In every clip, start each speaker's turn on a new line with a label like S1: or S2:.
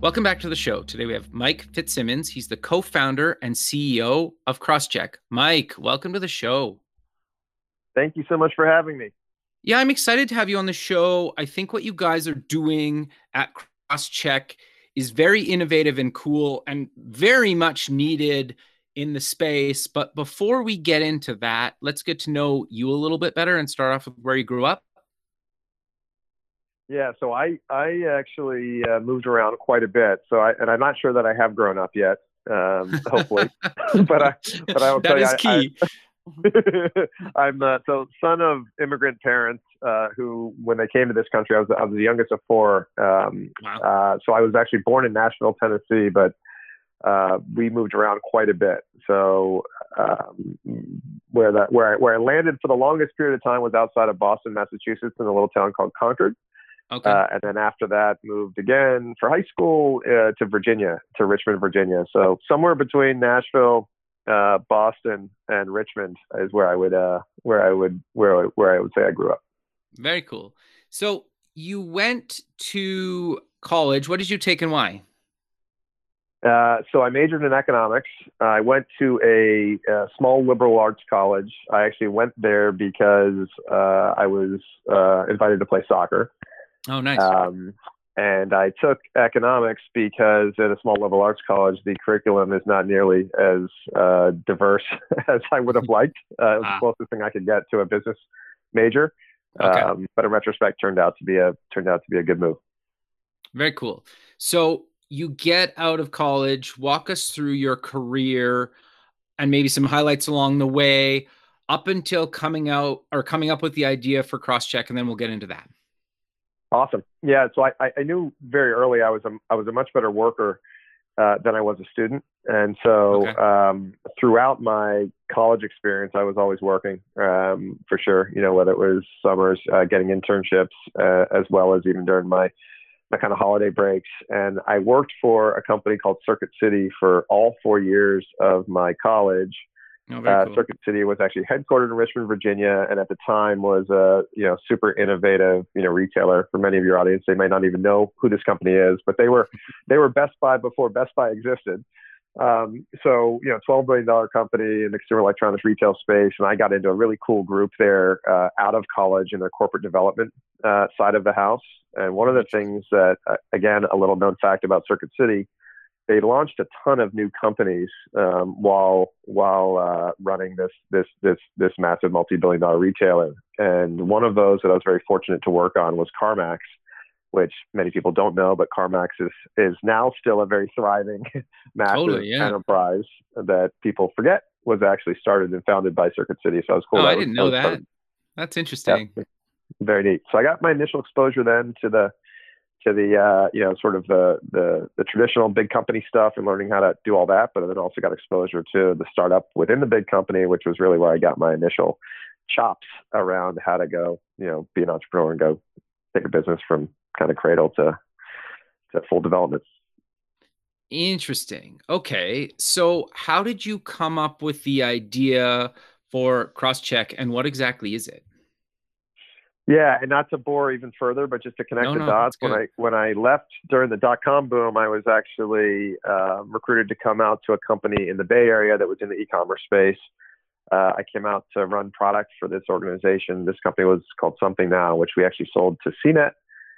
S1: Welcome back to the show. Today we have Mike Fitzsimmons. He's the co founder and CEO of Crosschq. Mike, welcome to the show.
S2: Thank you so much for having me.
S1: Yeah, I'm excited to have you on the show. I think what you guys are doing at Crosschq is very innovative and cool and very much needed in the space. But before we get into that, let's get to know you a little bit better and start off with where you grew up.
S2: Yeah, so I I actually uh, moved around quite a bit. So I and I'm not sure that I have grown up yet. Um, hopefully, but I but I will
S1: that
S2: tell
S1: is
S2: you,
S1: key.
S2: I, am uh, so son of immigrant parents uh, who, when they came to this country, I was I was the youngest of four. Um,
S1: Wow.
S2: uh, so I was actually born in Nashville, Tennessee, but uh, we moved around quite a bit. So um, where that where I, where I landed for the longest period of time was outside of Boston, Massachusetts, in a little town called Concord.
S1: Okay.
S2: Uh, and then after that, moved again for high school uh, to Virginia, to Richmond, Virginia. So somewhere between Nashville, uh, Boston, and Richmond is where I would, uh, where I would, where I, where I would say I grew up.
S1: very cool. So you went to college. What did you take and why?
S2: Uh, so I majored in economics. I went to a, uh small liberal arts college. I actually went there because uh, I was uh, invited to play soccer.
S1: Oh, nice.
S2: Um, and I took economics because at a small level arts college, the curriculum is not nearly as uh, diverse as I would have liked. Uh, it was
S1: Ah.
S2: the closest thing I could get to a business major.
S1: Okay.
S2: Um, but in retrospect, turned out to be a turned out to be a good move.
S1: Very cool. So you get out of college, walk us through your career and maybe some highlights along the way up until coming out or coming up with the idea for Crosschq, and then we'll get into that.
S2: Awesome. Yeah. So I, I- knew very early I was a, I was a much better worker uh, than I was a student. And so
S1: Okay.
S2: um, throughout my college experience, I was always working um, for sure, you know, whether it was summers, uh, getting internships, uh, as well as even during my, my kind of holiday breaks. And I worked for a company called Circuit City for all four years of my college
S1: Oh,
S2: uh,
S1: cool.
S2: Circuit City was actually headquartered in Richmond, Virginia, and at the time was a you know super innovative you know retailer. For many of your audience, they may not even know who this company is, but they were they were Best Buy before Best Buy existed. Um, so you know, twelve billion dollar company in the consumer electronics retail space, and I got into a really cool group there uh, out of college in their corporate development uh, side of the house. And one of the things that, uh, again, a little known fact about Circuit City they launched a ton of new companies um, while while uh, running this this this this massive multi-billion dollar retailer. And one of those that I was very fortunate to work on was CarMax, which many people don't know, but CarMax is is now still a very thriving, massive
S1: Totally, yeah.
S2: enterprise that people forget was actually started and founded by Circuit City. So I was cool.
S1: Oh, I didn't know that. That's interesting.
S2: yeah, very neat. So I got my initial exposure then to the to the uh, you know sort of the, the the traditional big company stuff and learning how to do all that, but then also got exposure to the startup within the big company, which was really where I got my initial chops around how to go you know be an entrepreneur and go take a business from kind of cradle to to full development.
S1: Interesting. Okay. So, how did you come up with the idea for Crosschq and what exactly is it?
S2: Yeah, and not to bore even further, but just to connect
S1: No,
S2: the
S1: no,
S2: dots. When I when I left during the dot com boom, I was actually uh, recruited to come out to a company in the Bay Area that was in the e-commerce space. Uh, I came out to run product for this organization. This company was called Something Now, which we actually sold to CNET.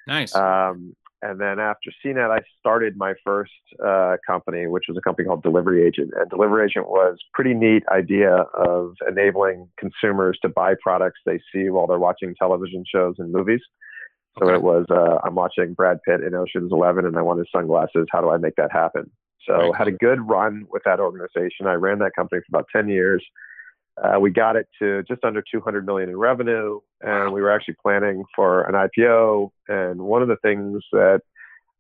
S1: Nice.
S2: Um, and then after CNET, I started my first uh, company, which was a company called Delivery Agent. And Delivery Agent was pretty neat idea of enabling consumers to buy products they see while they're watching television shows and movies. So
S1: Okay.
S2: it was, uh, I'm watching Brad Pitt in Ocean's Eleven, and I want his sunglasses. How do I make that happen? So
S1: Very
S2: had a good run with that organization. I ran that company for about 10 years. Uh, we got it to just under 200 million in revenue, and we were actually planning for an IPO. And one of the things that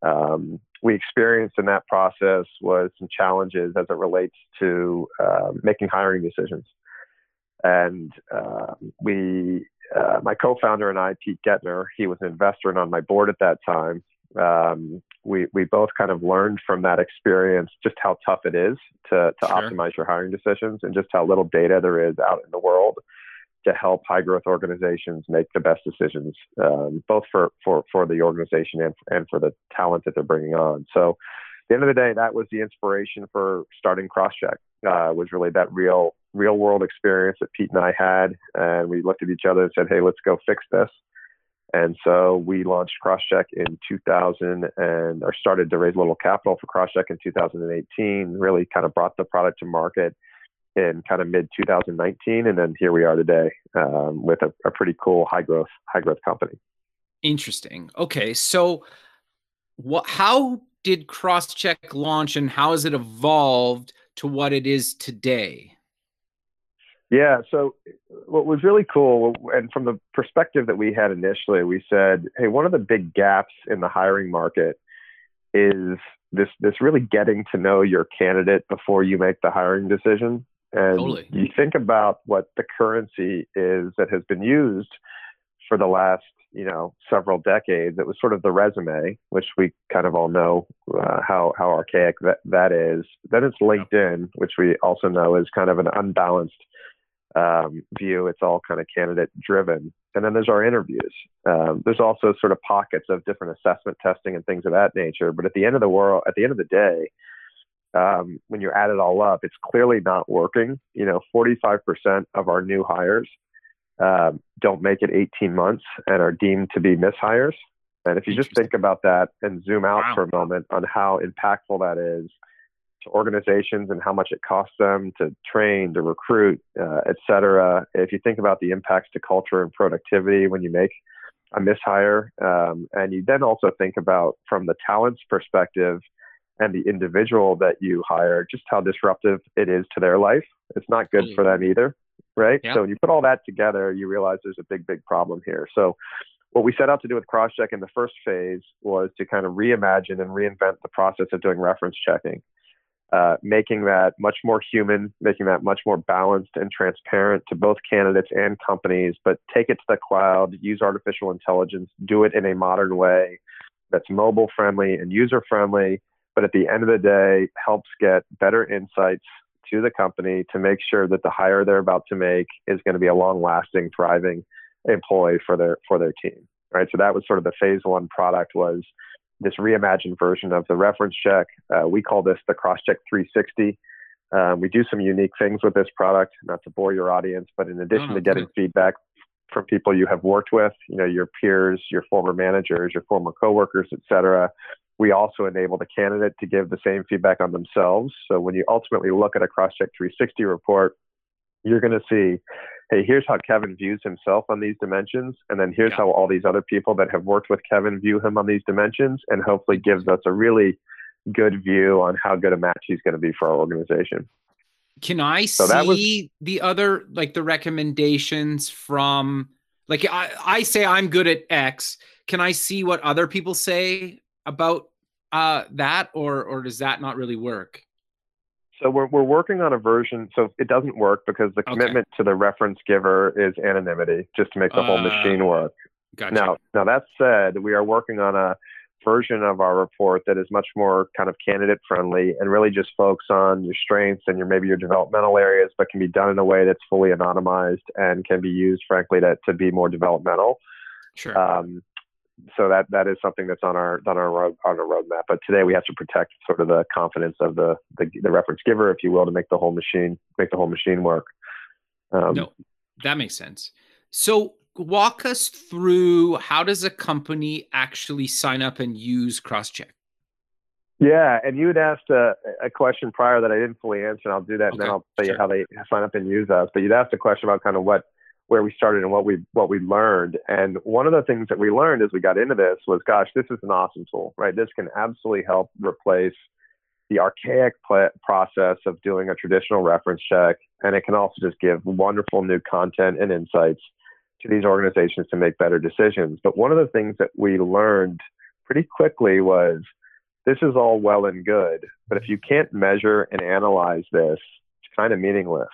S2: um, we experienced in that process was some challenges as it relates to uh, making hiring decisions. And uh, we, uh, my co-founder and I, Pete Getner, he was an investor and on my board at that time. Um, we we both kind of learned from that experience just how tough it is to to sure. optimize your hiring decisions and just how little data there is out in the world to help high growth organizations make the best decisions, um, both for, for, for the organization and, and for the talent that they're bringing on. So, at the end of the day, that was the inspiration for starting Crosschq. Uh, was really that real real world experience that Pete and I had, and we looked at each other and said, "Hey, let's go fix this." And so we launched Crosschq in 2000 and or started to raise a little capital for Crosschq in 2018. Really kind of brought the product to market in kind of mid 2019, and then here we are today um, with a, a pretty cool high growth high growth company.
S1: Interesting. Okay, so what? How did Crosschq launch, and how has it evolved to what it is today?
S2: Yeah. So what was really cool, and from the perspective that we had initially, we said, hey, one of the big gaps in the hiring market is this this really getting to know your candidate before you make the hiring decision. And totally. you think about what the currency is that has been used for the last, you know, several decades. It was sort of the resume, which we kind of all know uh, how how archaic that that is. Then it's LinkedIn, which we also know is kind of an unbalanced um, view. It's all kind of candidate driven. And then there's our interviews. Um, there's also sort of pockets of different assessment testing and things of that nature. But at the end of the world, at the end of the day, um, when you add it all up, it's clearly not working. You know, 45% of our new hires um, don't make it 18 months and are deemed to be mishires. And if you just think about that and zoom out wow. for a moment on how impactful that is to organizations and how much it costs them to train, to recruit, uh, et cetera, if you think about the impacts to culture and productivity when you make a mishire, um, and you then also think about from the talent's perspective, and the individual that you hire, just how disruptive it is to their life. It's not good for them either, right? So when you put all that together, you realize there's a big, big problem here. So what we set out to do with Crosschq in the first phase was to kind of reimagine and reinvent the process of doing reference checking. Uh, making that much more human, making that much more balanced and transparent to both candidates and companies, but take it to the cloud, use artificial intelligence, do it in a modern way that's mobile friendly and user friendly, but at the end of the day, helps get better insights to the company to make sure that the hire they're about to make is going to be a long-lasting, thriving employee for their for their team. Right. So that was sort of the phase one product was this reimagined version of the reference check. Uh, we call this the Crosschq 360. Um, we do some unique things with this product, not to bore your audience, but in addition oh, to getting good. feedback from people you have worked with, you know, your peers, your former managers, your former coworkers, et cetera, we also enable the candidate to give the same feedback on themselves. So when you ultimately look at a Crosschq 360 report, you're going to see, hey, here's how Kevin views himself on these dimensions. And then here's yeah. how all these other people that have worked with Kevin view him on these dimensions. And hopefully gives us a really good view on how good a match he's going to be for our organization.
S1: Can I so see was, the other, like the recommendations from, like I, I say I'm good at X. Can I see what other people say about uh, that, or or does that not really work?
S2: So we're we're working on a version. So it doesn't work because the commitment okay. to the reference giver is anonymity, just to make the uh, whole machine work.
S1: Gotcha.
S2: Now, now that said, we are working on a version of our report that is much more kind of candidate friendly and really just focus on your strengths and your maybe your developmental areas, but can be done in a way that's fully anonymized and can be used, frankly, to to be more developmental.
S1: Sure.
S2: Um, so that that is something that's on our on our road, on our roadmap. But today we have to protect sort of the confidence of the, the, the reference giver, if you will, to make the whole machine make the whole machine work.
S1: Um, no, that makes sense. So walk us through how does a company actually sign up and use Crosschq?
S2: Yeah, and you had asked a, a, question prior that I didn't fully answer, and I'll do that, okay, and then I'll tell sure. you how they sign up and use us. But you'd asked a question about kind of what where we started and what we what we learned. And one of the things that we learned as we got into this was, gosh, this is an awesome tool, right? This can absolutely help replace the archaic pl- process of doing a traditional reference check, and it can also just give wonderful new content and insights to these organizations to make better decisions. But one of the things that we learned pretty quickly was this is all well and good, but if you can't measure and analyze this, it's kind of meaningless.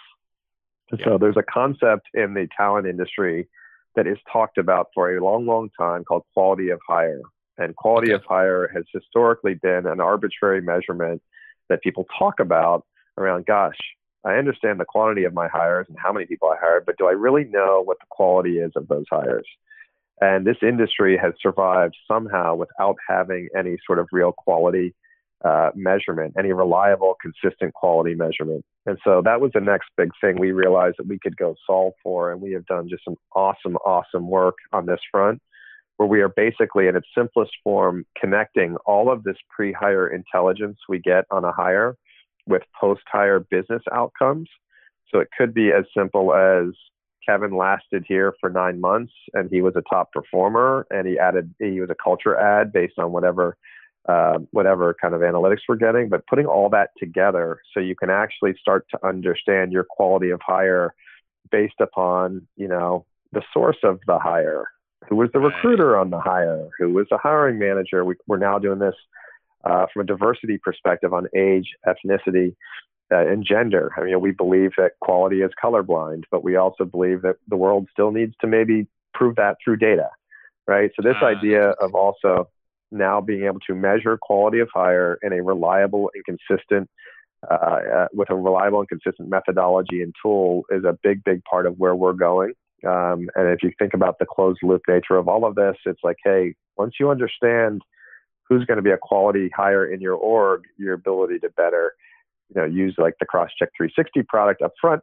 S2: Yeah. So there's a concept in the talent industry that is talked about for a long, long time called quality of hire. And quality okay. of hire has historically been an arbitrary measurement that people talk about around, gosh, I understand the quantity of my hires and how many people I hired, but do I really know what the quality is of those hires? And this industry has survived somehow without having any sort of real quality uh, measurement, any reliable, consistent quality measurement. And so that was the next big thing we realized that we could go solve for. And we have done just some awesome, awesome work on this front, where we are basically, in its simplest form, connecting all of this pre hire intelligence we get on a hire with post hire business outcomes. So it could be as simple as Kevin lasted here for nine months and he was a top performer and he added he was a culture ad based on whatever uh, whatever kind of analytics we're getting but putting all that together so you can actually start to understand your quality of hire based upon you know the source of the hire. Who was the recruiter on the hire? Who was the hiring manager? We, are now doing this uh, from a diversity perspective on age ethnicity uh, and gender. I mean, we believe that quality is colorblind, but we also believe that the world still needs to maybe prove that through data, right? So this uh, idea of also now being able to measure quality of hire in a reliable and consistent uh, uh, with a reliable and consistent methodology and tool is a big, big part of where we're going. Um, and if you think about the closed loop nature of all of this, it's like, hey, once you understand who's going to be a quality hire in your org, your ability to better you know, use like the Crosschq 360 product up front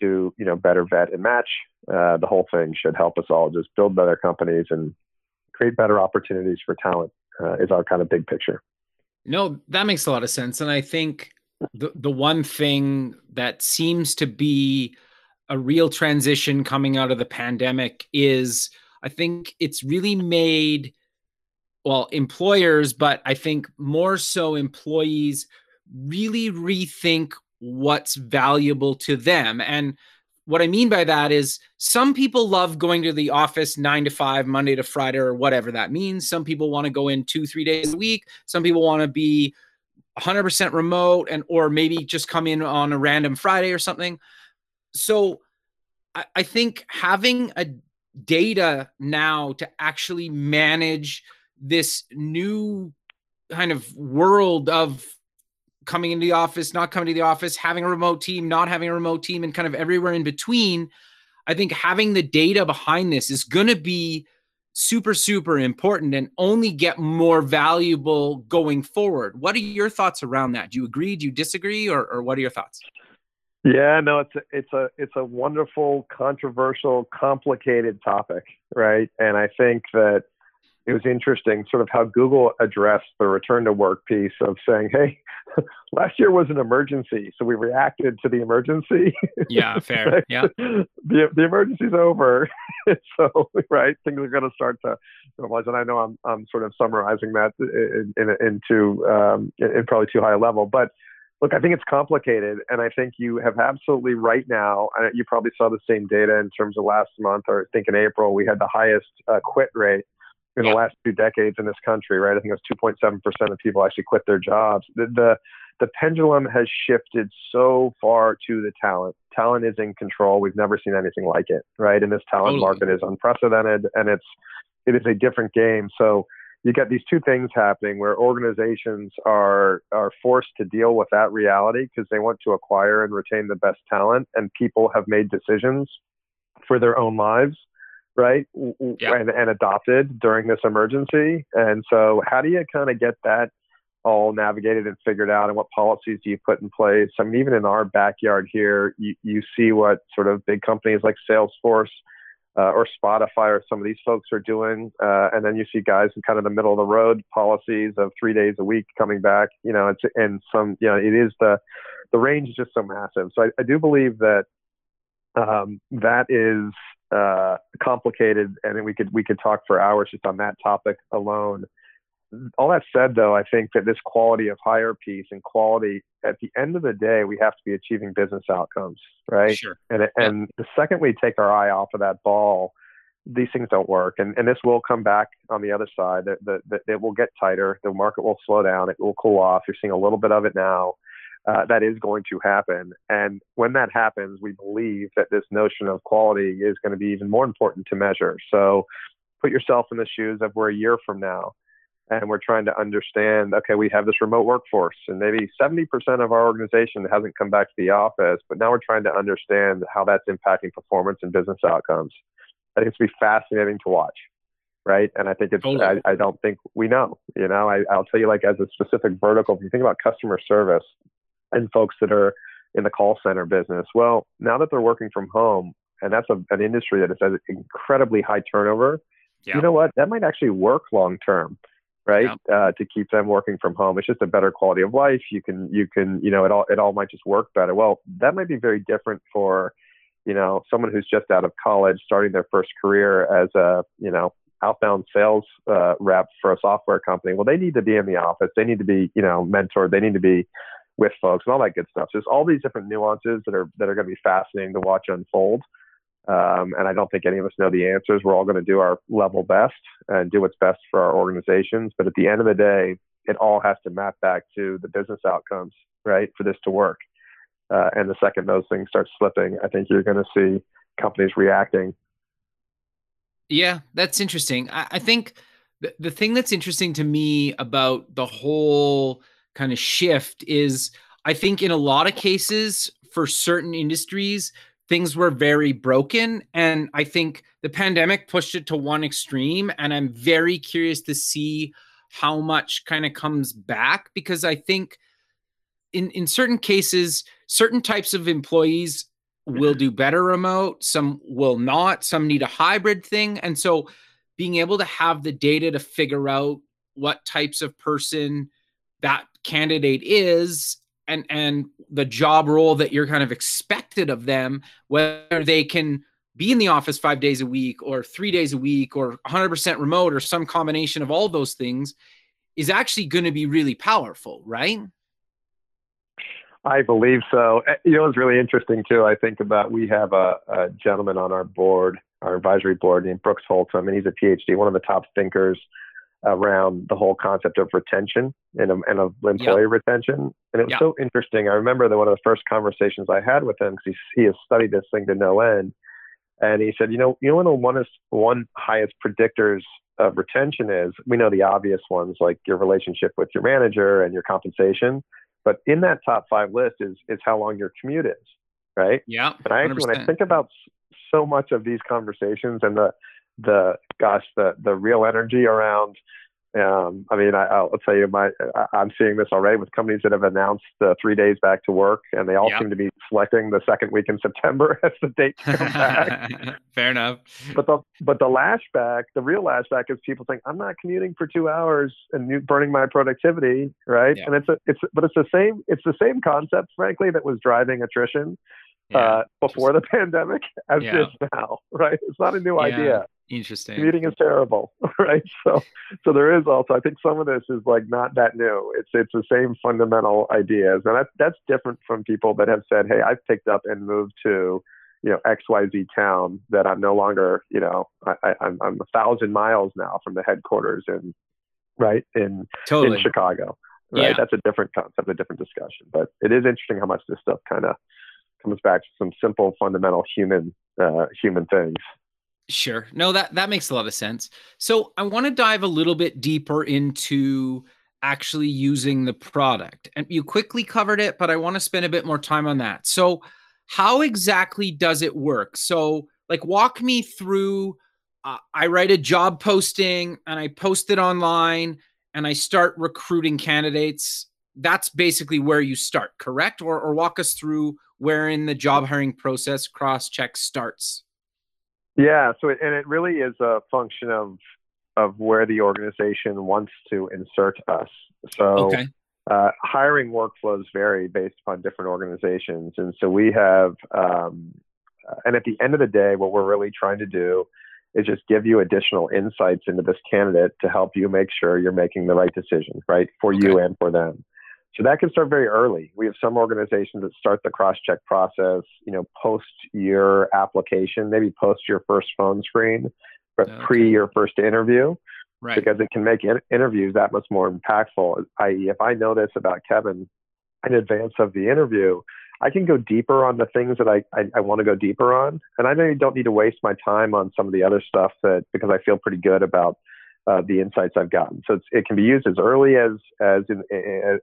S2: to, you know, better vet and match. Uh, the whole thing should help us all just build better companies and create better opportunities for talent uh, is our kind of big picture.
S1: No, that makes a lot of sense. And I think the, the one thing that seems to be a real transition coming out of the pandemic is I think it's really made well employers but i think more so employees really rethink what's valuable to them. And what I mean by that is some people love going to the office nine to five, Monday to Friday, or whatever that means. Some people want to go in two, three days a week. Some people want to be 100% remote and or maybe just come in on a random Friday or something. So I, I think having a data now to actually manage this new kind of world of coming into the office, not coming to the office, having a remote team, not having a remote team, and kind of everywhere in between. I think having the data behind this is going to be super, super important and only get more valuable going forward. What are your thoughts around that? Do you agree? Do you disagree? Or, or what are your thoughts?
S2: Yeah, no, it's a, it's a it's a wonderful, controversial, complicated topic, right? And I think that it was interesting sort of how Google addressed the return to work piece of saying, hey, last year was an emergency, so we reacted to the emergency.
S1: Yeah, fair. Yeah.
S2: The, the emergency's over. so, right, things are going to start to normalize. And I know I'm, I'm sort of summarizing that in, in, into um, in probably too high a level, but look, I think it's complicated, and I think you have absolutely right now. You probably saw the same data in terms of last month, or I think in April we had the highest uh, quit rate in yeah. the last two decades in this country, right? I think it was 2.7% of people actually quit their jobs. The, the, the pendulum has shifted so far to the talent. Talent is in control. We've never seen anything like it, right? And this talent totally. market is unprecedented and it's, it is a different game. So you get these two things happening where organizations are, are forced to deal with that reality because they want to acquire and retain the best talent and people have made decisions for their own lives right? Yeah. And, and adopted during this emergency. And so, how do you kind of get that all navigated and figured out? And what policies do you put in place? I mean, even in our backyard here, you, you see what sort of big companies like Salesforce uh, or Spotify or some of these folks are doing. Uh, and then you see guys in kind of the middle of the road policies of three days a week coming back. You know, it's and some, you know, it is the the range is just so massive. So I, I do believe that um, that is uh, complicated, and we could we could talk for hours just on that topic alone. all that said, though, I think that this quality of hire piece and quality at the end of the day, we have to be achieving business outcomes, right?
S1: Sure.
S2: And and the second we take our eye off of that ball, these things don't work. And and this will come back on the other side. That that it will get tighter. The market will slow down. It will cool off. You're seeing a little bit of it now. Uh, that is going to happen. And when that happens, we believe that this notion of quality is going to be even more important to measure. So put yourself in the shoes of we're a year from now and we're trying to understand okay we have this remote workforce and maybe 70% of our organization hasn't come back to the office but now we're trying to understand how that's impacting performance and business outcomes i think it's going to be fascinating to watch right and i think it's totally. I, I, don't think we know you know I, i'll tell you like as a specific vertical if you think about customer service and folks that are in the call center business well now that they're working from home and that's a, an industry that has incredibly high turnover yeah. you know what? That might actually work long term, right? Yeah. Uh, to keep them working from home. It's just a better quality of life. You can, you can, you know, it all, it all might just work better. Well, that might be very different for, you know, someone who's just out of college, starting their first career as a, you know, outbound sales uh, rep for a software company. Well, they need to be in the office. They need to be, you know, mentored. They need to be with folks and all that good stuff. So there's all these different nuances that are that are going to be fascinating to watch unfold. Um, and I don't think any of us know the answers. We're all going to do our level best and do what's best for our organizations. But at the end of the day, it all has to map back to the business outcomes, right, for this to work. Uh, and the second those things start slipping, I think you're going to see companies reacting.
S1: Yeah, that's interesting. I, I think the, the thing that's interesting to me about the whole kind of shift is I think in a lot of cases for certain industries, things were very broken. And I think the pandemic pushed it to one extreme. And I'm very curious to see how much kind of comes back because I think in, in certain cases, certain types of employees will mm-hmm. do better remote, some will not, some need a hybrid thing. And so being able to have the data to figure out what types of person that candidate is and and the job role that you're kind of expected of them whether they can be in the office 5 days a week or 3 days a week or 100% remote or some combination of all those things is actually going to be really powerful right
S2: I believe so. Eh, you know, it's really interesting too. I think about we have a, a gentleman on our board, our advisory board named Brooks Holtom, and he's a PhD, one of the top thinkers around the whole concept of retention and, um, and of employee retention. And it was so interesting. I remember that one of the first conversations I had with him because he, he has studied this thing to no end. And he said, you know, you know what the one is one highest predictors of retention is? We know the obvious ones like your relationship with your manager and your compensation. But in that top five list is is how long your commute is, right?
S1: Yeah.
S2: And I actually, when I think about so much of these conversations and the the gosh the the real energy around um, I mean, I, will tell you, my I, am seeing this already with companies that have announced uh, three days back to work, and they all yep. seem to be selecting the second week in September as the date to come back.
S1: Fair enough.
S2: But the but the lashback, the real lashback, is people think I'm not commuting for two hours and burning my productivity, right? Yep. And it's a it's but it's the same it's the same concept, frankly, that was driving attrition yeah. uh, before the pandemic as yeah. is now, right? It's not a new yeah. idea.
S1: Interesting.
S2: Commuting is terrible, right? So, so there is also. I think some of this is like not that new. It's it's the same fundamental ideas, and that, that's different from people that have said, "Hey, I've picked up and moved to." you know X Y Z town that I'm no longer you know I, I, I'm I'm a thousand miles now from the headquarters in right in totally. in Chicago right yeah. that's a different concept a different discussion but it is interesting how much this stuff kind of comes back to some simple, fundamental human uh, human things.
S1: Sure. No, that that makes a lot of sense. So I want to dive a little bit deeper into actually using the product. And you quickly covered it, but I want to spend a bit more time on that. So how exactly does it work? So like walk me through uh, I write a job posting and I post it online and I start recruiting candidates. That's basically where you start, correct? Or, or walk us through wherein the job hiring process cross check starts?
S2: Yeah, so it, and it really is a function of of where the organization wants to insert us. So okay. uh, hiring workflows vary based upon different organizations, and so we have. Um, and at the end of the day, what we're really trying to do is just give you additional insights into this candidate to help you make sure you're making the right decision, right, for okay. you and for them. So that can start very early. We have some organizations that start the cross-check process, you know, post your application, maybe post your first phone screen, but okay. pre your first interview, right. because it can make in- interviews that much more impactful. I.e., if I know this about Kevin in advance of the interview, I can go deeper on the things that I, I, I want to go deeper on. And I don't need to waste my time on some of the other stuff that because I feel pretty good about uh, the insights I've gotten. So it can be used as early as as in,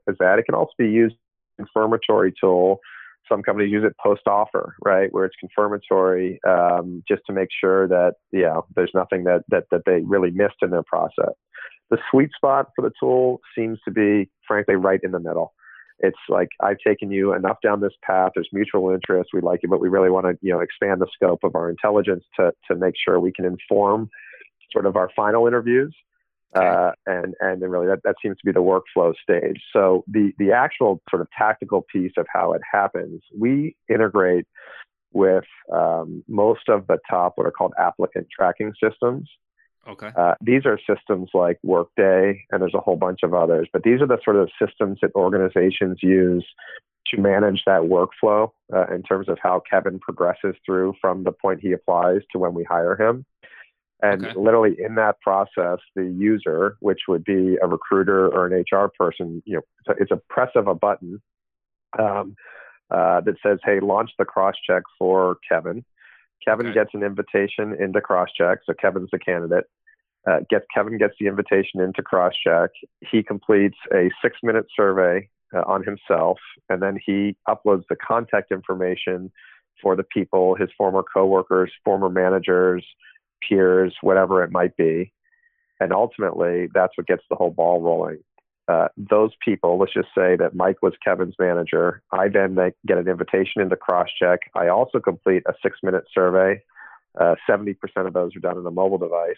S2: as that. It can also be used confirmatory tool. Some companies use it post offer, right, where it's confirmatory, um, just to make sure that yeah, there's nothing that that that they really missed in their process. The sweet spot for the tool seems to be, frankly, right in the middle it's like I've taken you enough down this path. There's mutual interest. We like you, but we really want to, you know, expand the scope of our intelligence to to make sure we can inform sort of our final interviews. Uh, and and then really that, that seems to be the workflow stage. So the the actual sort of tactical piece of how it happens, we integrate with um, most of the top what are called applicant tracking systems.
S1: Okay.
S2: Uh, these are systems like Workday, and there's a whole bunch of others, but these are the sort of systems that organizations use to manage that workflow uh, in terms of how Kevin progresses through from the point he applies to when we hire him. And okay. literally in that process, the user, which would be a recruiter or an HR person, you know, it's a press of a button um, uh, that says, "Hey, launch the cross check for Kevin." Kevin okay. gets an invitation into Crosschq, so Kevin's the candidate. Uh, gets Kevin gets the invitation into Crosschq. He completes a six-minute survey uh, on himself, and then he uploads the contact information for the people, his former coworkers, former managers, peers, whatever it might be. And ultimately, that's what gets the whole ball rolling. Uh, those people, let's just say that Mike was Kevin's manager. I then get an invitation into Crosschq. I also complete a six minute survey. Uh, 70% of those are done on a mobile device.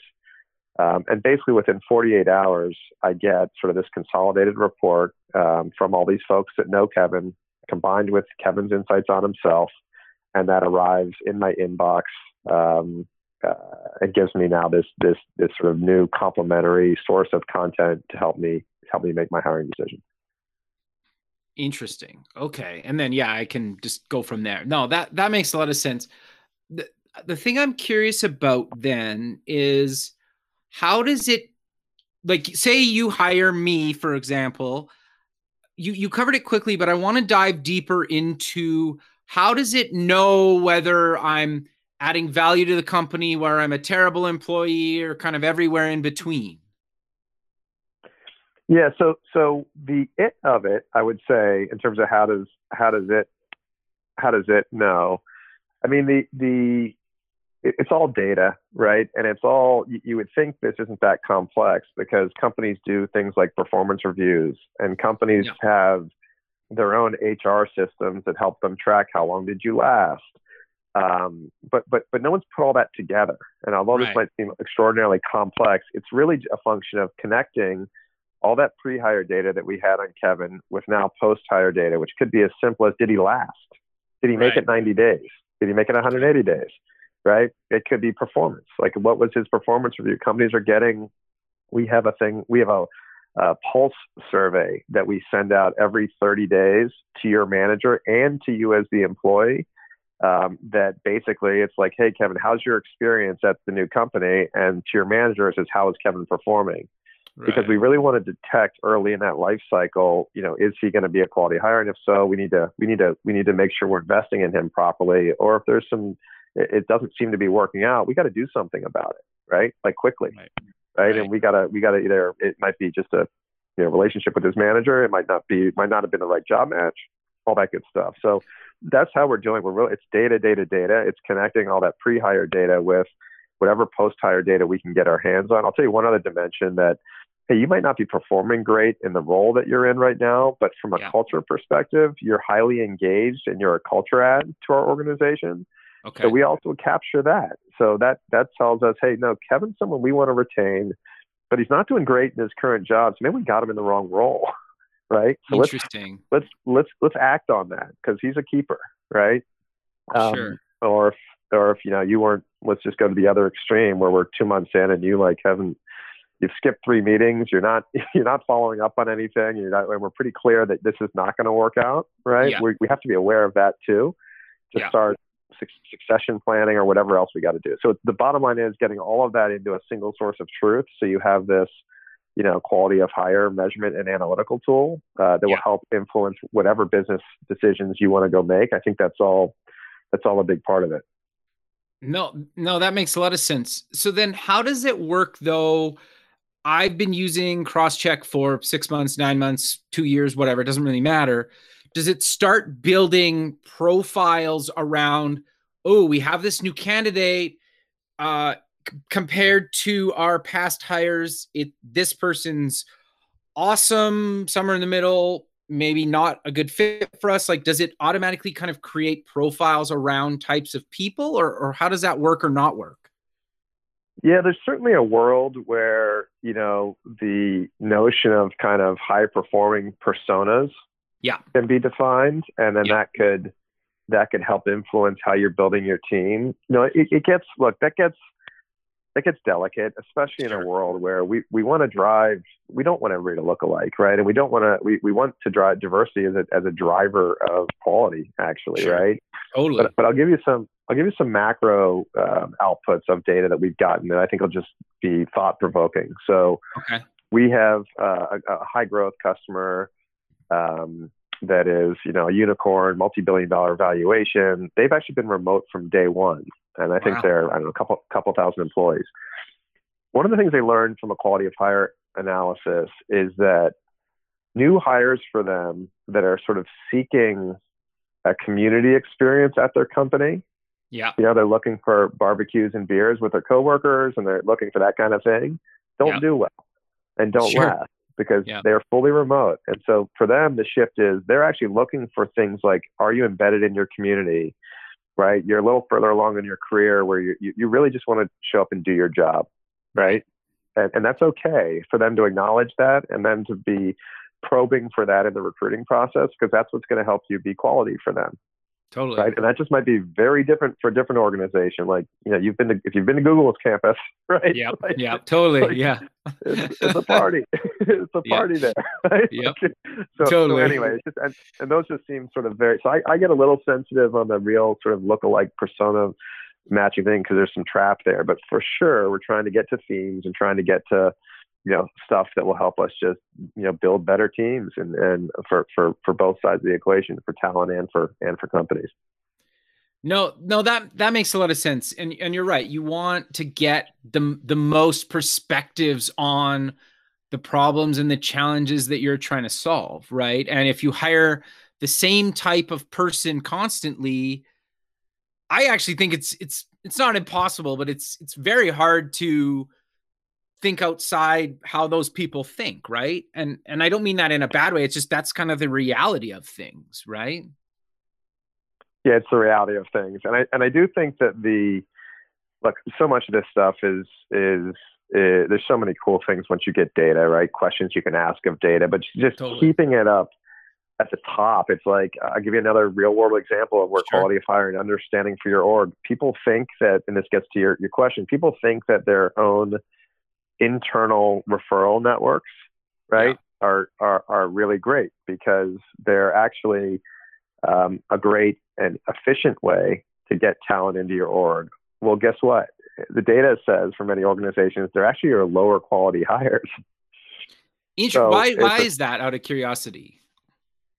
S2: Um, and basically, within 48 hours, I get sort of this consolidated report um, from all these folks that know Kevin, combined with Kevin's insights on himself. And that arrives in my inbox um, uh, it gives me now this this this sort of new complementary source of content to help me help me make my hiring decision.
S1: Interesting. Okay, and then yeah, I can just go from there. No, that that makes a lot of sense. The the thing I'm curious about then is how does it like say you hire me for example you you covered it quickly but i want to dive deeper into how does it know whether i'm adding value to the company where I'm a terrible employee or kind of everywhere in between?
S2: Yeah, so so the it of it, I would say, in terms of how does how does it how does it know? I mean, the the it's all data, right? And it's all you would think this isn't that complex because companies do things like performance reviews, and companies yeah. have their own HR systems that help them track how long did you last, um, but but but no one's put all that together. And although right. this might seem extraordinarily complex, it's really a function of connecting all that pre-hire data that we had on Kevin with now post-hire data, which could be as simple as did he last? Did he make right. it 90 days? Did he make it 180 days? Right? It could be performance. Like what was his performance review? Companies are getting. We have a thing. We have a a pulse survey that we send out every 30 days to your manager and to you as the employee um, that basically it's like, hey, Kevin, how's your experience at the new company? And to your manager, it says, how is Kevin performing? Right. Because we really want to detect early in that life cycle, you know, is he going to be a quality hire? And if so, we need to we need to we need to make sure we're investing in him properly. Or if there's some, it doesn't seem to be working out, we got to do something about it, right? Like quickly, right? right? right. And we gotta we gotta either it might be just a you know relationship with his manager, it might not be might not have been the right job match, all that good stuff. So that's how we're doing. We're really it's data, data, data. It's connecting all that pre-hire data with whatever post-hire data we can get our hands on. I'll tell you one other dimension that hey, you might not be performing great in the role that you're in right now, but from a yeah. culture perspective, you're highly engaged and you're a culture add to our organization. Okay. So we also capture that. So that that tells us, hey, no, Kevin's someone we want to retain, but he's not doing great in his current job. So maybe we got him in the wrong role. right?
S1: So Interesting.
S2: Let's let's let's let's act on that because he's a keeper, right?
S1: Um, sure.
S2: Or if or if you know you weren't let's just go to the other extreme where we're two months in and you like haven't you've skipped three meetings you're not you're not following up on anything you're not and we're pretty clear that this is not going to work out right
S1: Yeah.
S2: we, we have to be aware of that too to
S1: Yeah.
S2: start suc- succession planning or whatever else we got to do so the bottom line is getting all of that into a single source of truth so you have this you know quality of hire measurement and analytical tool uh, that
S1: Yeah.
S2: will help influence whatever business decisions you want to go make i think that's all that's all a big part of it
S1: No, no, that makes a lot of sense. So then how does it work though? I've been using Crosschq for six months, nine months, two years, whatever. It doesn't really matter. Does it start building profiles around, oh, we have this new candidate uh, c- compared to our past hires? It this person's awesome, somewhere in the middle, maybe not a good fit for us like does it automatically kind of create profiles around types of people or, or how does that work or not work
S2: Yeah, there's certainly a world where, you know, the notion of kind of high performing personas
S1: Yeah.
S2: can be defined and then
S1: Yeah.
S2: that could that could help influence how you're building your team. You know, it, it gets look, that gets that gets delicate, especially in a world where we, we want to drive we don't want everybody to look alike, right? And we don't want to we, we want to drive diversity as a as a driver of quality actually,
S1: Sure.
S2: right?
S1: totally
S2: but, but I'll give you some I'll give you some macro um, outputs of data that we've gotten that I think will just be thought provoking. So
S1: okay
S2: we have uh, a, a high growth customer um, that is you know a unicorn, multi billion dollar valuation. They've actually been remote from day one, and I think
S1: Wow.
S2: they're I don't know a couple couple thousand employees. One of the things they learned from a quality of hire analysis is that new hires for them that are sort of seeking a community experience at their company
S1: yeah
S2: you know, they're looking for barbecues and beers with their coworkers and they're looking for that kind of thing, don't
S1: Yeah.
S2: do well and don't
S1: Sure.
S2: last because
S1: Yeah.
S2: they're fully remote. And so for them, the shift is they're actually looking for things like, are you embedded in your community? Right? You're a little further along in your career where you, you, you really just want to show up and do your job. Right. And, and that's okay for them to acknowledge that and then to be probing for that in the recruiting process because that's what's going to help you be quality for them
S1: totally
S2: right? And that just might be very different for a different organization. Like, you know, you've been to, if you've been to Google's campus, right?
S1: yeah
S2: Like,
S1: yeah totally
S2: like-
S1: yeah
S2: It's, it's a party. it's a
S1: Yeah.
S2: party there. Right?
S1: Yep.
S2: Okay. So, so
S1: Totally.
S2: anyway, it's just, and, and those just seem sort of very, so I, I get a little sensitive on the real sort of lookalike persona matching thing because there's some trap there. But for sure, we're trying to get to themes and trying to get to, you know, stuff that will help us just, you know, build better teams and, and for, for, for both sides of the equation, for talent and for, and for companies.
S1: No, no, that that makes a lot of sense, and and you're right. You want to get the the most perspectives on the problems and the challenges that you're trying to solve, right? And if you hire the same type of person constantly, I actually think it's it's it's not impossible, but it's it's very hard to think outside how those people think, right? And and I don't mean that in a bad way. It's just that's kind of the reality of things, right?
S2: Yeah, it's the reality of things, and I and I do think that the look, so much of this stuff is is, is there's so many cool things once you get data, right? Questions you can ask of data, but just
S1: Totally.
S2: keeping it up at the top. It's like I'll give you another real world example of where
S1: Sure.
S2: quality of hire and understanding for your org. People think that, and this gets to your your question. People think that their own internal referral networks, right, are are are really great because they're actually um, a great and efficient way to get talent into your org. Well, guess what? The data says for many organizations, they're actually your lower quality hires.
S1: Inter-
S2: So
S1: why why
S2: a-
S1: is that out of curiosity?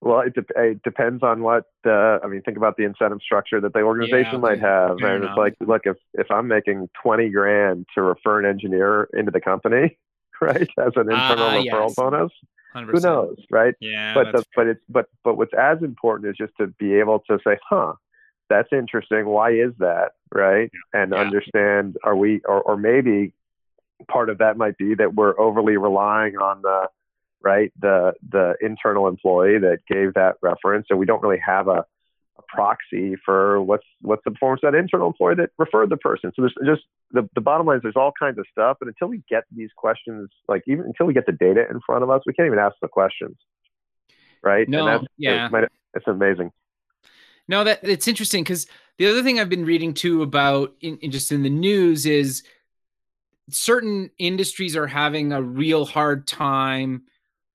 S2: Well, it, de- it depends on what. Uh, I mean, think about the incentive structure that the organization might have, and
S1: enough.
S2: it's like, look, if if I'm making twenty grand to refer an engineer into the company, right, as an internal
S1: Ah,
S2: referral
S1: yes.
S2: bonus,
S1: 100%.
S2: who knows, right?
S1: Yeah,
S2: but the, but it's but but what's as important is just to be able to say, huh, that's interesting. Why is that, right? And
S1: Yeah.
S2: understand, are we, or or maybe part of that might be that we're overly relying on the right the the internal employee that gave that reference, So we don't really have a, a proxy for what's what's the performance of that internal employee that referred the person. So there's just the, the bottom line is there's all kinds of stuff, but until we get these questions, like even until we get the data in front of us, we can't even ask the questions, right?
S1: No,
S2: and that's,
S1: yeah.
S2: it's, it's amazing.
S1: No, that it's interesting because the other thing I've been reading too about in, in, just in the news is certain industries are having a real hard time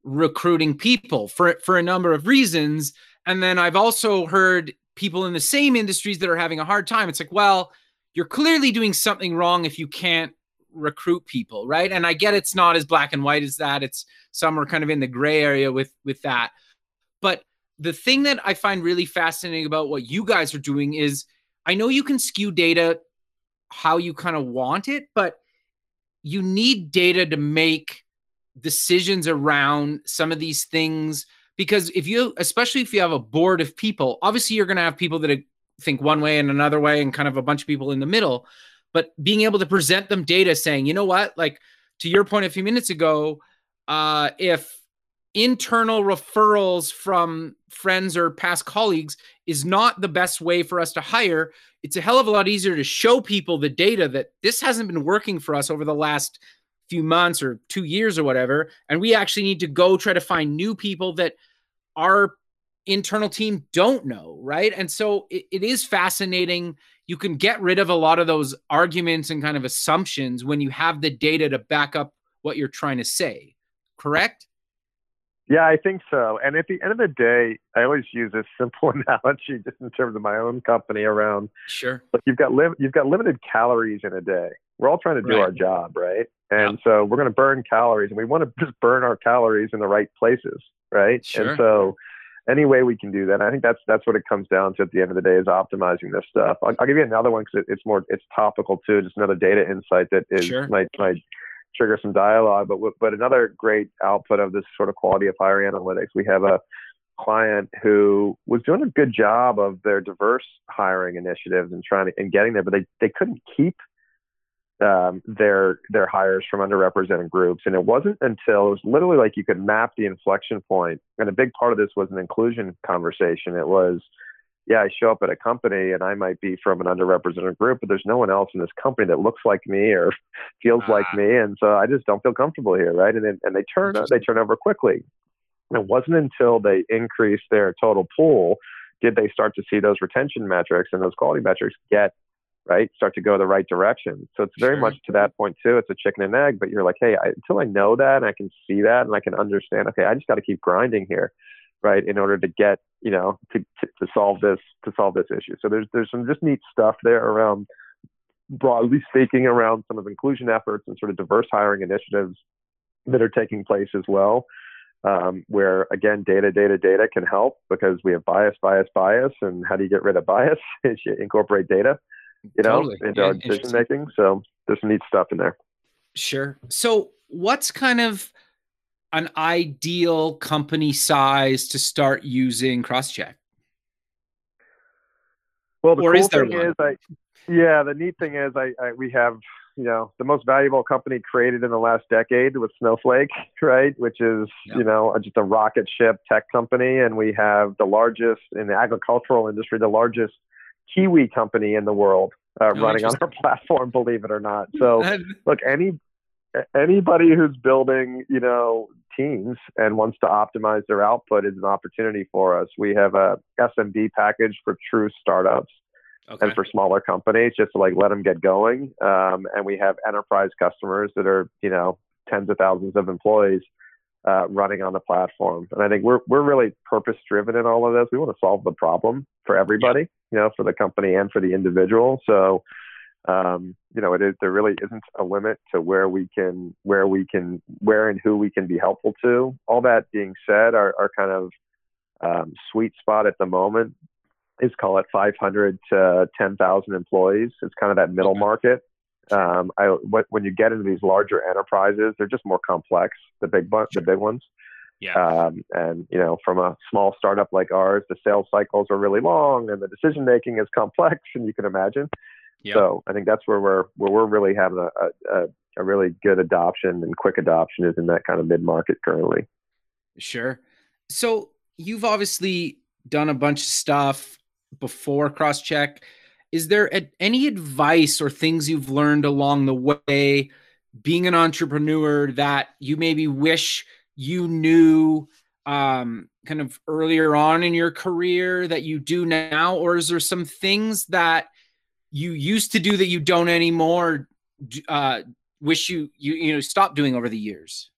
S1: recruiting people for for a number of reasons. And then I've also heard people in the same industries that are having a hard time. It's like, well, you're clearly doing something wrong if you can't recruit people, right? And I get it's not as black and white as that. It's some are kind of in the gray area with with that. But the thing that I find really fascinating about what you guys are doing is I know you can skew data how you kind of want it, but you need data to make decisions around some of these things because if you especially if you have a board of people obviously you're going to have people that think one way and another way and kind of a bunch of people in the middle but being able to present them data saying you know what? Like to your point a few minutes ago uh, if internal referrals from friends or past colleagues is not the best way for us to hire it's a hell of a lot easier to show people the data that this hasn't been working for us over the last few months or two years or whatever. And we actually need to go try to find new people that our internal team don't know. Right. And so it, it is fascinating. You can get rid of a lot of those arguments and kind of assumptions when you have the data to back up what you're trying to say. Correct?
S2: Yeah, I think so. And at the end of the day, I always use this simple analogy just in terms of my own company around.
S1: Sure.
S2: You've got li- you've got limited calories in a day. We're all trying to do right. our job, right? And yep. so we're going to burn calories, and we want to just burn our calories in the right places, right?
S1: Sure.
S2: And so any way we can do that. I think that's that's what it comes down to at the end of the day is optimizing this stuff. I'll, I'll give you another one because it, it's more it's topical too. Just another data insight that is
S1: sure.
S2: might might trigger some dialogue. But but another great output of this sort of quality of hire analytics, we have a client who was doing a good job of their diverse hiring initiatives and trying to and getting there, but they they couldn't keep um, their their hires from underrepresented groups. And it wasn't until it was literally like you could map the inflection point. And a big part of this was an inclusion conversation. It was yeah, I show up at a company and I might be from an underrepresented group, but there's no one else in this company that looks like me or feels like ah. me, and so I just don't feel comfortable here, right? And then, and they turn they turn over quickly. And it wasn't until they increased their total pool did they start to see those retention metrics and those quality metrics get right start to go the right direction. So it's very sure. much to that point too. It's a chicken and egg, but you're like, hey, I, until I know that and I can see that and I can understand, okay, I just got to keep grinding here right in order to get you know to, to, to solve this to solve this issue so there's there's some just neat stuff there around broadly speaking around some of inclusion efforts and sort of diverse hiring initiatives that are taking place as well um, where again data data data can help because we have bias bias bias and how do you get rid of bias is you incorporate data you know
S1: totally.
S2: into yeah, decision making so there's some neat stuff in there
S1: sure so what's kind of an ideal company size to start using Crosschq?
S2: Well, the or cool thing one? is, I, yeah, the neat thing is, I, I, we have you know the most valuable company created in the last decade with Snowflake, right? Which is you know just a rocket ship tech company, and we have the largest in the agricultural industry, the largest kiwi company in the world uh, oh, running on our platform. Believe it or not. So look, any anybody who's building, you know, teams and wants to optimize their output is an opportunity for us. We have a SMB package for true startups okay. and for smaller companies, just to like let them get going. Um, and we have enterprise customers that are, you know, tens of thousands of employees uh, running on the platform. And I think we're we're really purpose driven in all of this. We want to solve the problem for everybody, you know, for the company and for the individual. So um, you know, it is, there really isn't a limit to where we can, where we can, where and who we can be helpful to. All that being said, our, our kind of um, sweet spot at the moment is call it 500 to 10,000 employees. It's kind of that middle market. Um, I, when you get into these larger enterprises, they're just more complex. The big, the big ones.
S1: Yeah.
S2: Um, and you know, from a small startup like ours, the sales cycles are really long, and the decision making is complex, and you can imagine. Yep. So I think that's where we're where we're really having a, a, a really good adoption and quick adoption is in that kind of mid market currently.
S1: Sure. So you've obviously done a bunch of stuff before Crosschq. Is there any advice or things you've learned along the way being an entrepreneur that you maybe wish you knew um, kind of earlier on in your career that you do now, or is there some things that you used to do that you don't anymore? Uh, wish you you you know stopped doing over the years?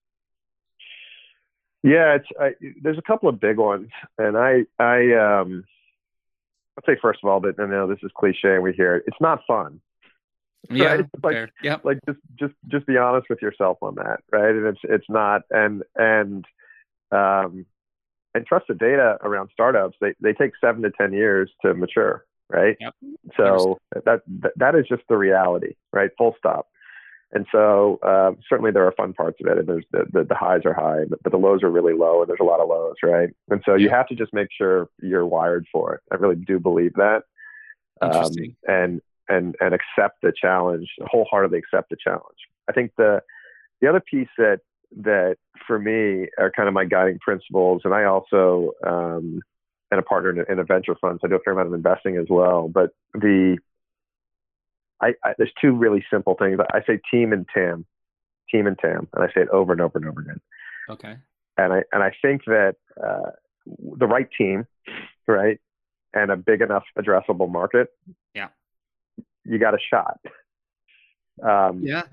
S2: Yeah, it's I, there's a couple of big ones, and I I um I'll say first of all that I know this is cliche and we hear it. It's not fun.
S1: Yeah,
S2: right? like,
S1: fair. yeah.
S2: like just just just be honest with yourself on that, right? And it's it's not and and um and trusted data around startups they they take seven to ten years to mature, right?
S1: Yep.
S2: So that, that that is just the reality, right? Full stop. And so uh, certainly there are fun parts of it, and there's the, the, the highs are high, but, but, the lows are really low, and there's a lot of lows, right? And so you have to just make sure you're wired for it. I really do believe that,
S1: um,
S2: and and and accept the challenge, wholeheartedly accept the challenge. I think the the other piece that that for me are kind of my guiding principles, and I also um, and a partner in a, in a venture fund, so I do a fair amount of investing as well. But the I, I, there's two really simple things. I say team and TAM, team and TAM, and I say it over and over and over again.
S1: Okay.
S2: And I and I think that uh, the right team, right, and a big enough addressable market,
S1: yeah,
S2: you got a shot.
S1: Um, yeah.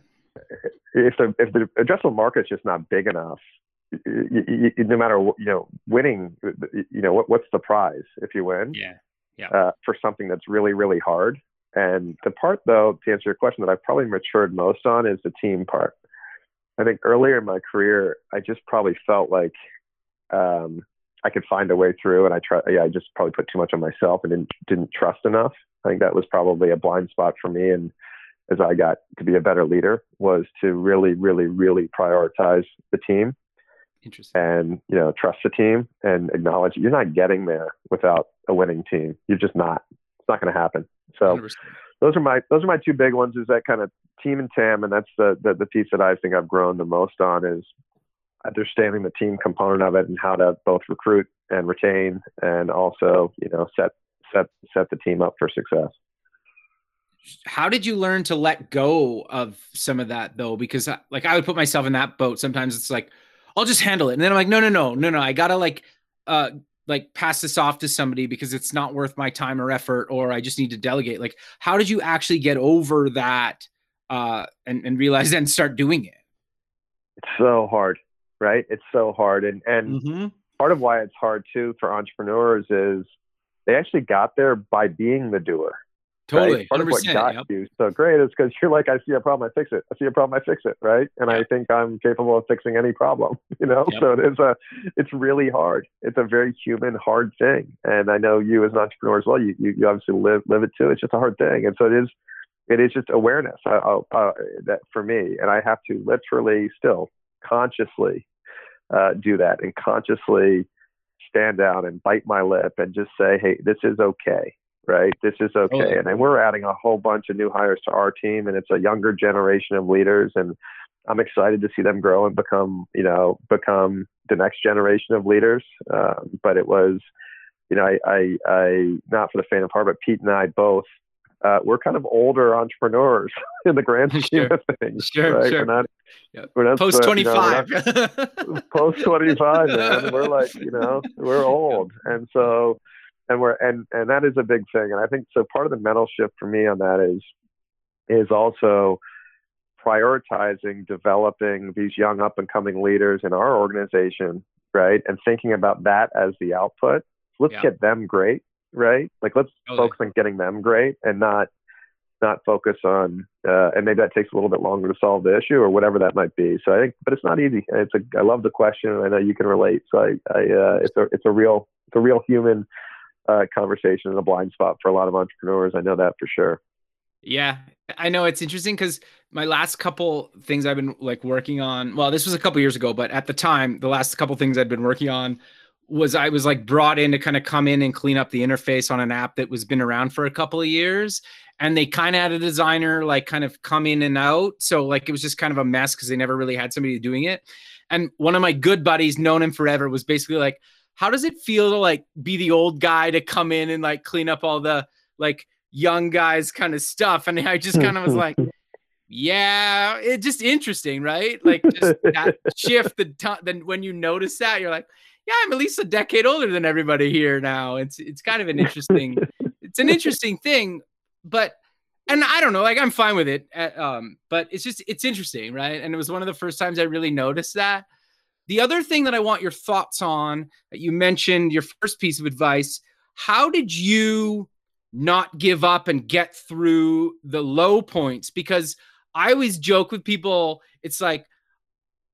S2: If the if the addressable market's just not big enough, you, you, no matter you know winning, you know what, what's the prize if you win?
S1: Yeah. Yeah.
S2: Uh, for something that's really really hard and the part, though, to answer your question, that I've probably matured most on is the team part. I think earlier in my career, I just probably felt like um, I could find a way through, and I try. Yeah, I just probably put too much on myself and didn't didn't trust enough. I think that was probably a blind spot for me. And as I got to be a better leader, was to really, really, really prioritize the team.
S1: Interesting.
S2: And you know, trust the team and acknowledge you're not getting there without a winning team. You're just not. It's not going to happen. So 100%. those are my those are my two big ones. Is that kind of team and TAM, and that's the, the the piece that I think I've grown the most on is understanding the team component of it and how to both recruit and retain, and also you know set set set the team up for success.
S1: How did you learn to let go of some of that though? Because like I would put myself in that boat. Sometimes it's like I'll just handle it, and then I'm like, no, no, no, no, no. I gotta like uh like pass this off to somebody because it's not worth my time or effort or I just need to delegate. Like how did you actually get over that uh and, and realize and start doing it?
S2: It's so hard, right? It's so hard. And and mm-hmm. part of why it's hard too for entrepreneurs is they actually got there by being the doer.
S1: Totally.
S2: Right? Part of what got yep. you so great is because you're like, I see a problem, I fix it. I see a problem, I fix it. Right. And yep. I think I'm capable of fixing any problem, you know? Yep. So it is a, it's really hard. It's a very human, hard thing. And I know you as an entrepreneur as well, you, you, you obviously live, live it too. It's just a hard thing. And so it is, it is just awareness uh, uh, that for me, and I have to literally still consciously uh, do that and consciously stand down and bite my lip and just say, Hey, this is okay right? This is okay. And then we're adding a whole bunch of new hires to our team, and it's a younger generation of leaders, and I'm excited to see them grow and become, you know, become the next generation of leaders. Um, but it was, you know, I, I, I, not for the faint of heart, but Pete and I both, uh, we're kind of older entrepreneurs in the grand scheme
S1: sure.
S2: of things.
S1: Sure,
S2: right?
S1: sure.
S2: We're not,
S1: yep. we're not post 25.
S2: You know, post 25, man. We're like, you know, we're old. And so, and we're and and that is a big thing. And i think so part of the mental shift for me on that is is also prioritizing developing these young up and coming leaders in our organization right? And thinking about that as the output. Let's yeah. get them great right? Like let's totally. focus on getting them great and not not focus on uh, and maybe that takes a little bit longer to solve the issue or whatever that might be. So i think but it's not easy. It's a i love the question and i know you can relate. So i i uh, it's a it's a real it's a real human uh, conversation and a blind spot for a lot of entrepreneurs. I know that for sure.
S1: Yeah, I know it's interesting because my last couple things I've been like working on. Well, this was a couple years ago, but at the time, the last couple things I'd been working on was I was like brought in to kind of come in and clean up the interface on an app that was been around for a couple of years. And they kind of had a designer like kind of come in and out. So like it was just kind of a mess because they never really had somebody doing it. And one of my good buddies, known him forever, was basically like, how does it feel to like be the old guy to come in and like clean up all the like young guys kind of stuff? And I just kind of was like, yeah, it's just interesting, right? Like just that shift. The t- then when you notice that, you're like, yeah, I'm at least a decade older than everybody here now. It's it's kind of an interesting, it's an interesting thing, but and I don't know, like I'm fine with it. Uh, um, but it's just it's interesting, right? And it was one of the first times I really noticed that. The other thing that I want your thoughts on that you mentioned, your first piece of advice, how did you not give up and get through the low points? Because I always joke with people, it's like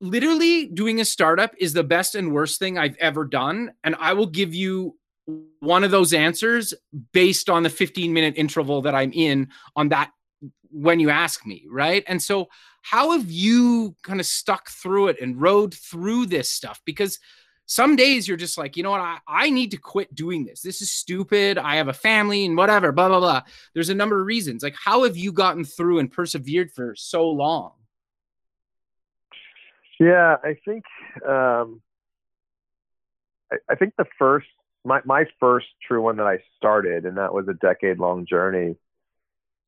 S1: literally doing a startup is the best and worst thing I've ever done. And I will give you one of those answers based on the 15 minute interval that I'm in on that when you ask me, right? And so how have you kind of stuck through it and rode through this stuff? Because some days you're just like, you know what, I, I need to quit doing this. This is stupid. I have a family and whatever, blah, blah, blah. There's a number of reasons. Like, how have you gotten through and persevered for so long?
S2: Yeah, I think um, I, I think the first my my first true one that I started, and that was a decade long journey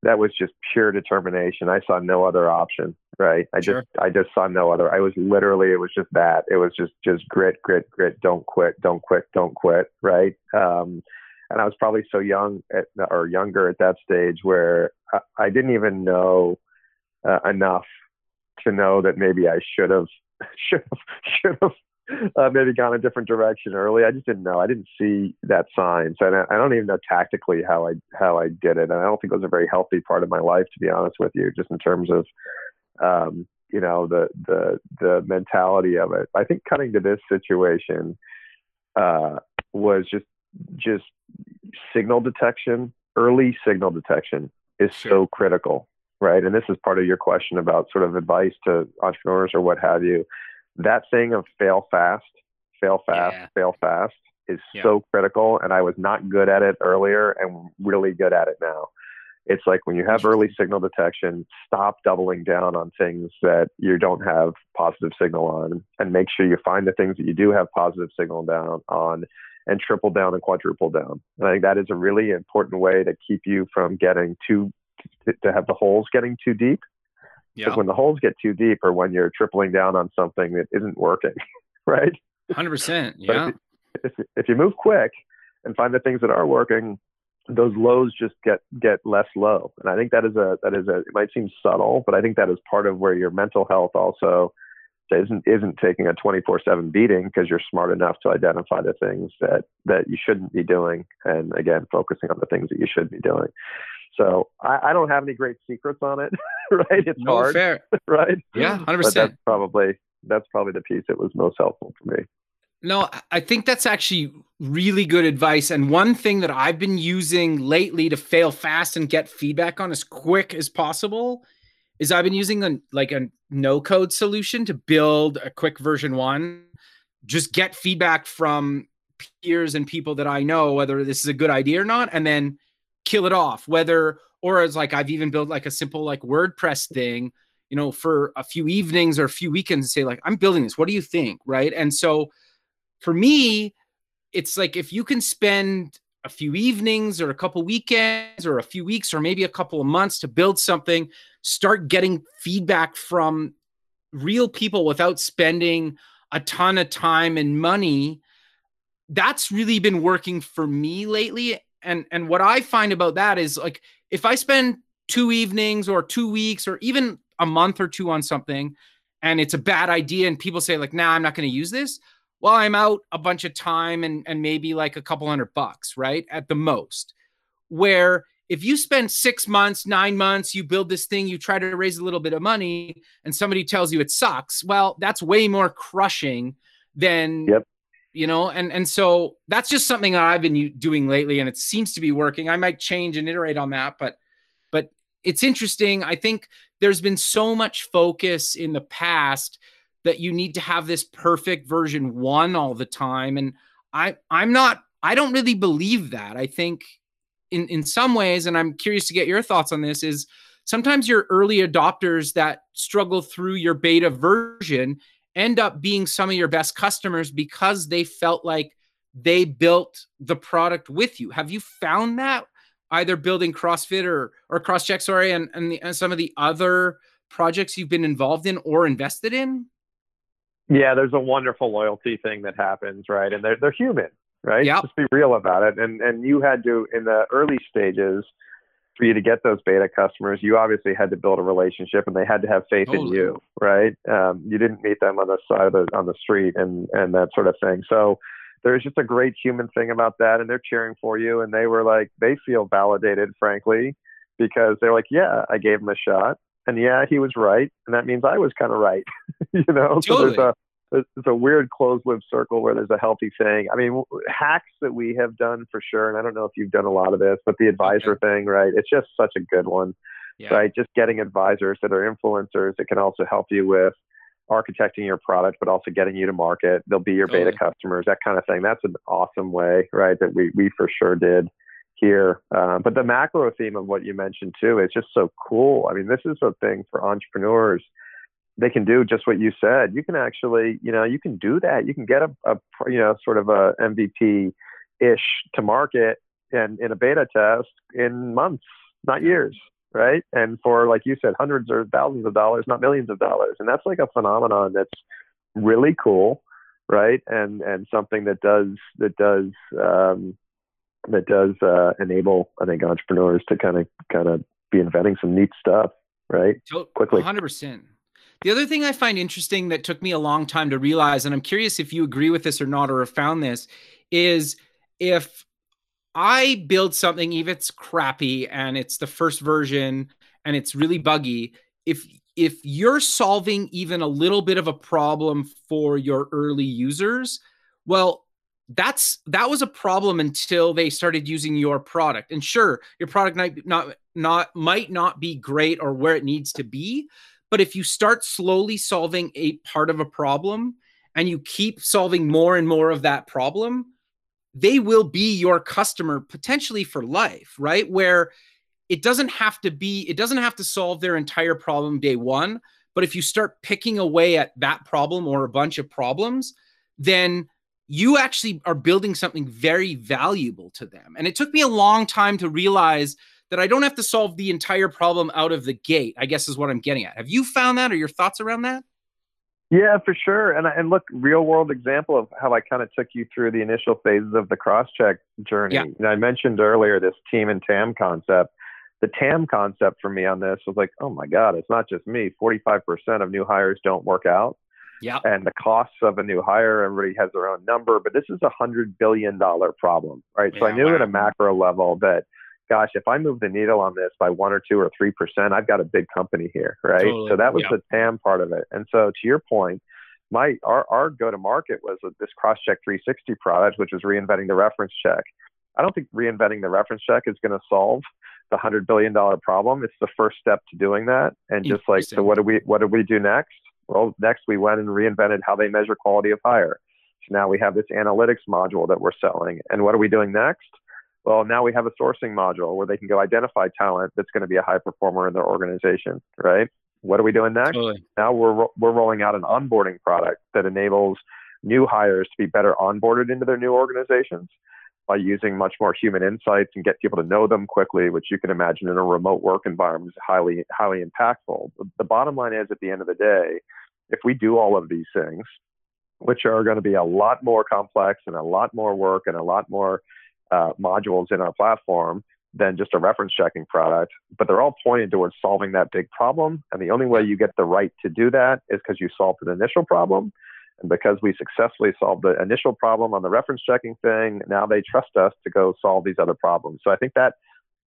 S2: that was just pure determination. I saw no other option, right? I sure. just I just saw no other. I was literally it was just that. It was just just grit, grit, grit. Don't quit, don't quit, don't quit, right? Um, and I was probably so young at, or younger at that stage where I, I didn't even know uh, enough to know that maybe I should have should have should have uh, maybe gone a different direction early. I just didn't know. I didn't see that sign, so I, I don't even know tactically how I how I did it. And I don't think it was a very healthy part of my life, to be honest with you, just in terms of um, you know the the the mentality of it. I think coming to this situation uh, was just just signal detection, early signal detection is so critical, right? And this is part of your question about sort of advice to entrepreneurs or what have you that thing of fail fast, fail fast, yeah. fail fast is yeah. so critical. And I was not good at it earlier and really good at it now. It's like when you have early signal detection, stop doubling down on things that you don't have positive signal on and make sure you find the things that you do have positive signal down on and triple down and quadruple down. And I think that is a really important way to keep you from getting too, to have the holes getting too deep yeah. when the holes get too deep or when you're tripling down on something that isn't working, right?
S1: 100%. Yeah.
S2: If, if, if you move quick and find the things that are working, those lows just get get less low. And I think that is a that is a it might seem subtle, but I think that is part of where your mental health also isn't isn't taking a 24/7 beating because you're smart enough to identify the things that that you shouldn't be doing and again focusing on the things that you should be doing. So I, I don't have any great secrets on it, right? It's no, hard, fair. right?
S1: Yeah, hundred
S2: percent. That's probably that's probably the piece that was most helpful for me.
S1: No, I think that's actually really good advice. And one thing that I've been using lately to fail fast and get feedback on as quick as possible is I've been using a like a no code solution to build a quick version one. Just get feedback from peers and people that I know whether this is a good idea or not, and then kill it off whether or as like i've even built like a simple like wordpress thing you know for a few evenings or a few weekends and say like i'm building this. What do you think? Right? And so for me it's like if you can spend a few evenings or a couple weekends or a few weeks or maybe a couple of months to build something start getting feedback from real people without spending a ton of time and money that's really been working for me lately and and what i find about that is like if i spend two evenings or two weeks or even a month or two on something and it's a bad idea and people say like nah i'm not going to use this well i'm out a bunch of time and and maybe like a couple hundred bucks right at the most. Where if you spend six months nine months you build this thing you try to raise a little bit of money and somebody tells you it sucks well that's way more crushing than
S2: yep
S1: you know and and so that's just something that i've been doing lately and it seems to be working. I might change and iterate on that but but it's interesting. I think there's been so much focus in the past that you need to have this perfect version 1 all the time and i i'm not i don't really believe that. I think in in some ways and i'm curious to get your thoughts on this is sometimes your early adopters that struggle through your beta version end up being some of your best customers because they felt like they built the product with you. Have you found that either building CrossFit or or Crosschq, sorry, and and, the, and some of the other projects you've been involved in or invested in?
S2: Yeah, there's a wonderful loyalty thing that happens, right? And they're they're human, right?
S1: Yep.
S2: Just be real about it. And and you had to in the early stages for you to get those beta customers, you obviously had to build a relationship, and they had to have faith
S1: Totally.
S2: in you, right? Um, you didn't meet them on the side of the on the street and and that sort of thing. So there's just a great human thing about that, and they're cheering for you, and they were like they feel validated, frankly, because they're like, yeah, I gave him a shot, and yeah, he was right, and that means I was kind of right, you know. So there's
S1: Totally.
S2: a it's a weird closed loop circle where there's a healthy thing. I mean, hacks that we have done for sure, and I don't know if you've done a lot of this, but the advisor thing, right? It's just such a good one,
S1: Yeah.
S2: right? Just getting advisors that are influencers that can also help you with architecting your product, but also getting you to market. They'll be your beta customers, that kind of thing. That's an awesome way, right? That we we for sure did here. Um, but the macro theme of what you mentioned too is just so cool. I mean, this is a thing for entrepreneurs they can do just what you said. You can actually, you know, you can do that. You can get a, a you know, sort of a MVP ish to market and in a beta test in months, not years, right? And for, like you said, hundreds or thousands of dollars, not millions of dollars. And that's like a phenomenon that's really cool, right? And and something that does that does um, that does uh, enable, I think, entrepreneurs to kind of kind of be inventing some neat stuff, right?
S1: To-
S2: quickly.
S1: 100%. The other thing I find interesting that took me a long time to realize, and I'm curious if you agree with this or not, or have found this, is if I build something, even if it's crappy and it's the first version and it's really buggy, if if you're solving even a little bit of a problem for your early users, well, that's that was a problem until they started using your product. And sure, your product might not not might not be great or where it needs to be, but if you start slowly solving a part of a problem and you keep solving more and more of that problem, they will be your customer potentially for life, right? Where it doesn't have to be, it doesn't have to solve their entire problem day one. But if you start picking away at that problem or a bunch of problems, then you actually are building something very valuable to them. And it took me a long time to realize that I don't have to solve the entire problem out of the gate, I guess is what I'm getting at. Have you found that or your thoughts around that?
S2: Yeah, for sure. And and look, real world example of how I kind of took you through the initial phases of the cross check journey.
S1: Yeah.
S2: Know, I mentioned earlier this team and TAM concept. The TAM concept for me on this was like, oh my God, it's not just me. 45% of new hires don't work out.
S1: Yeah.
S2: And the costs of a new hire, everybody has their own number, but this is a hundred billion dollar problem, right? so I
S1: Yeah,
S2: knew at a macro level that, gosh, if I move the needle on this by one or two or three percent, I've got a big company here, right?
S1: Totally,
S2: So that was
S1: yeah.
S2: the TAM part of it. And so to your point, my our, our go to market was this Crosschq 360 product, which was reinventing the reference check. I don't think reinventing the reference check is going to solve the hundred billion dollar problem. It's the first step to doing that. And just like, so what do we what did we do next? Well, next we went and reinvented how they measure quality of hire. So now we have this analytics module that we're selling. And what are we doing next? Well, now we have a sourcing module where they can go identify talent that's going to be a high performer in their organization, right? What are we doing next?
S1: Totally.
S2: Now we're we're rolling out an onboarding product that enables new hires to be better onboarded into their new organizations by using much more human insights and get people to know them quickly, which you can imagine in a remote work environment is highly highly impactful. The bottom line is, at the end of the day, if we do all of these things, which are going to be a lot more complex and a lot more work and a lot more uh, modules in our platform than just a reference checking product, but they're all pointed towards solving that big problem. And the only way you get the right to do that is because you solved an initial problem. And because we successfully solved the initial problem on the reference checking thing, now they trust us to go solve these other problems. So I think that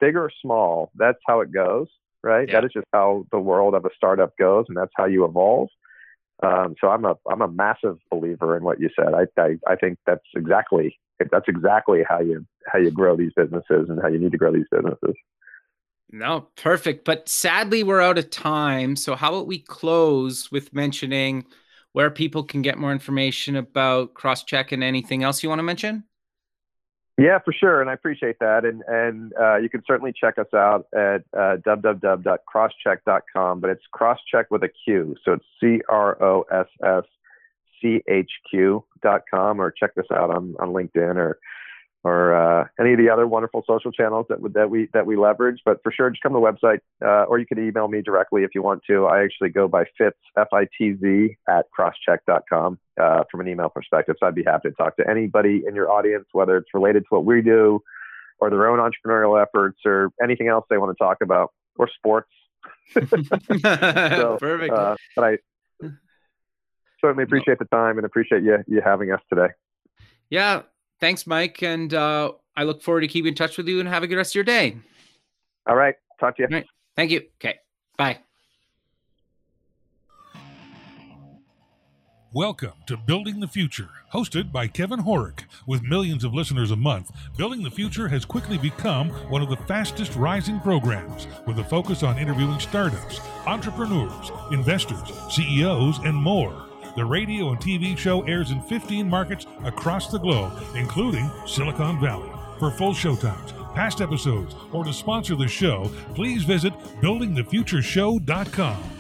S2: big or small, that's how it goes, right?
S1: Yeah.
S2: That is just how the world of a startup goes, and that's how you evolve. Um, so I'm a I'm a massive believer in what you said. I, I I think that's exactly that's exactly how you how you grow these businesses and how you need to grow these businesses.
S1: No, perfect. But sadly, we're out of time. So, how about we close with mentioning where people can get more information about Crosschq and anything else you want to mention?
S2: Yeah, for sure, and I appreciate that. And and uh, you can certainly check us out at uh, www.crosschq.com, but it's crosscheck with a Q, so it's C R O S S C H Q dot com, or check this out on on LinkedIn or or uh, any of the other wonderful social channels that that we that we leverage. But for sure, just come to the website, uh, or you can email me directly if you want to. I actually go by Fitz F I T Z at crosschq.com uh, from an email perspective. So I'd be happy to talk to anybody in your audience, whether it's related to what we do, or their own entrepreneurial efforts, or anything else they want to talk about, or sports.
S1: so, Perfect. Uh,
S2: but I certainly appreciate the time and appreciate you you having us today.
S1: Yeah, thanks, Mike. And uh, I look forward to keeping in touch with you and have a good rest of your day.
S2: All right. Talk to you.
S1: All right. Thank you. Okay. Bye.
S3: Welcome to Building the Future, hosted by Kevin Horek. With millions of listeners a month, Building the Future has quickly become one of the fastest rising programs with a focus on interviewing startups, entrepreneurs, investors, CEOs, and more. The radio and TV show airs in 15 markets across the globe, including Silicon Valley. For full showtimes, past episodes, or to sponsor the show, please visit buildingthefutureshow.com.